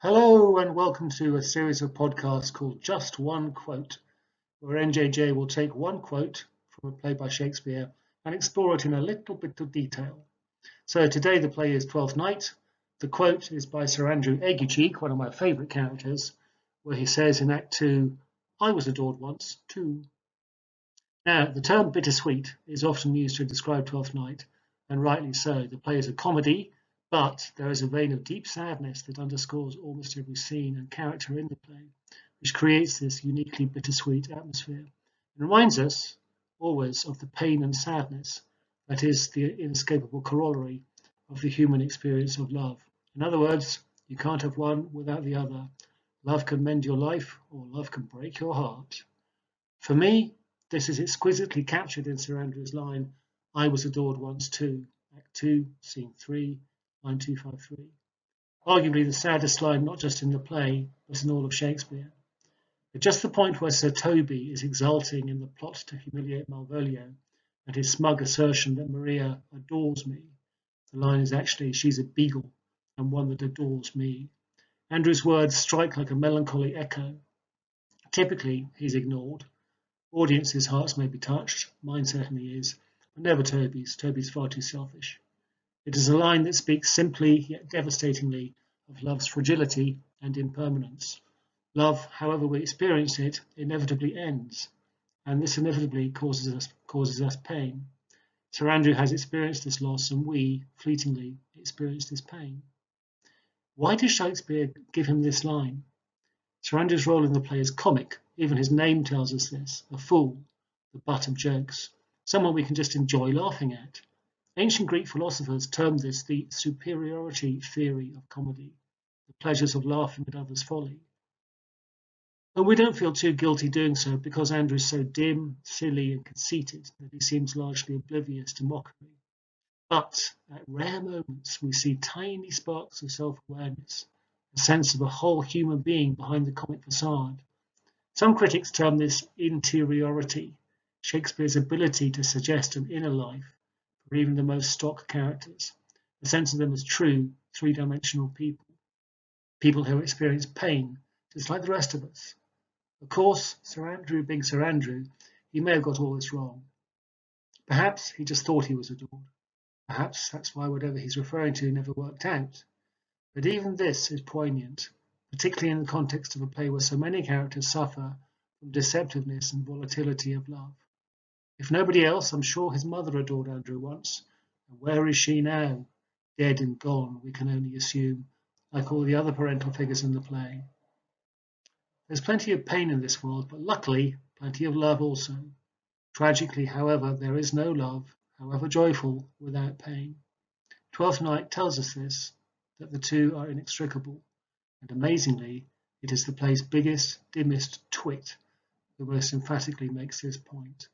Hello and welcome to a series of podcasts called Just One Quote, where NJJ will take one quote from a play by Shakespeare and explore it in a little bit of detail. So today the play is Twelfth Night. The quote is by Sir Andrew Aguecheek, one of my favourite characters, where he says in Act 2, I was adored once, too. Now, the term bittersweet is often used to describe Twelfth Night, and rightly so. The play is a comedy but there is a vein of deep sadness that underscores almost every scene and character in the play, which creates this uniquely bittersweet atmosphere. It reminds us always of the pain and sadness that is the inescapable corollary of the human experience of love. In other words, you can't have one without the other. Love can mend your life or love can break your heart. For me, this is exquisitely captured in Sir Andrew's line, I was adored once too, Act 2, Scene 3, 9253. Arguably the saddest line not just in the play, but in all of Shakespeare. At just the point where Sir Toby is exulting in the plot to humiliate Malvolio and his smug assertion that Maria adores me, the line is actually, she's a beagle and one that adores me. Andrew's words strike like a melancholy echo. Typically, he's ignored. Audiences' hearts may be touched, mine certainly is, but never Toby's. Toby's far too selfish. It is a line that speaks simply yet devastatingly of love's fragility and impermanence. Love, however we experience it, inevitably ends, and this inevitably causes us, causes us pain. Sir Andrew has experienced this loss, and we, fleetingly, experience this pain. Why does Shakespeare give him this line? Sir Andrew's role in the play is comic, even his name tells us this a fool, the butt of jokes, someone we can just enjoy laughing at. Ancient Greek philosophers termed this the superiority theory of comedy, the pleasures of laughing at others' folly. And we don't feel too guilty doing so because Andrew is so dim, silly, and conceited that he seems largely oblivious to mockery. But at rare moments, we see tiny sparks of self awareness, a sense of a whole human being behind the comic facade. Some critics term this interiority, Shakespeare's ability to suggest an inner life or even the most stock characters, a sense of them as true, three dimensional people, people who experience pain just like the rest of us. Of course, Sir Andrew being Sir Andrew, he may have got all this wrong. Perhaps he just thought he was adored. Perhaps that's why whatever he's referring to never worked out. But even this is poignant, particularly in the context of a play where so many characters suffer from deceptiveness and volatility of love. If nobody else, I'm sure his mother adored Andrew once. And where is she now? Dead and gone, we can only assume, like all the other parental figures in the play. There's plenty of pain in this world, but luckily, plenty of love also. Tragically, however, there is no love, however joyful, without pain. Twelfth Night tells us this, that the two are inextricable, and amazingly, it is the play's biggest, dimmest twit that most emphatically makes this point.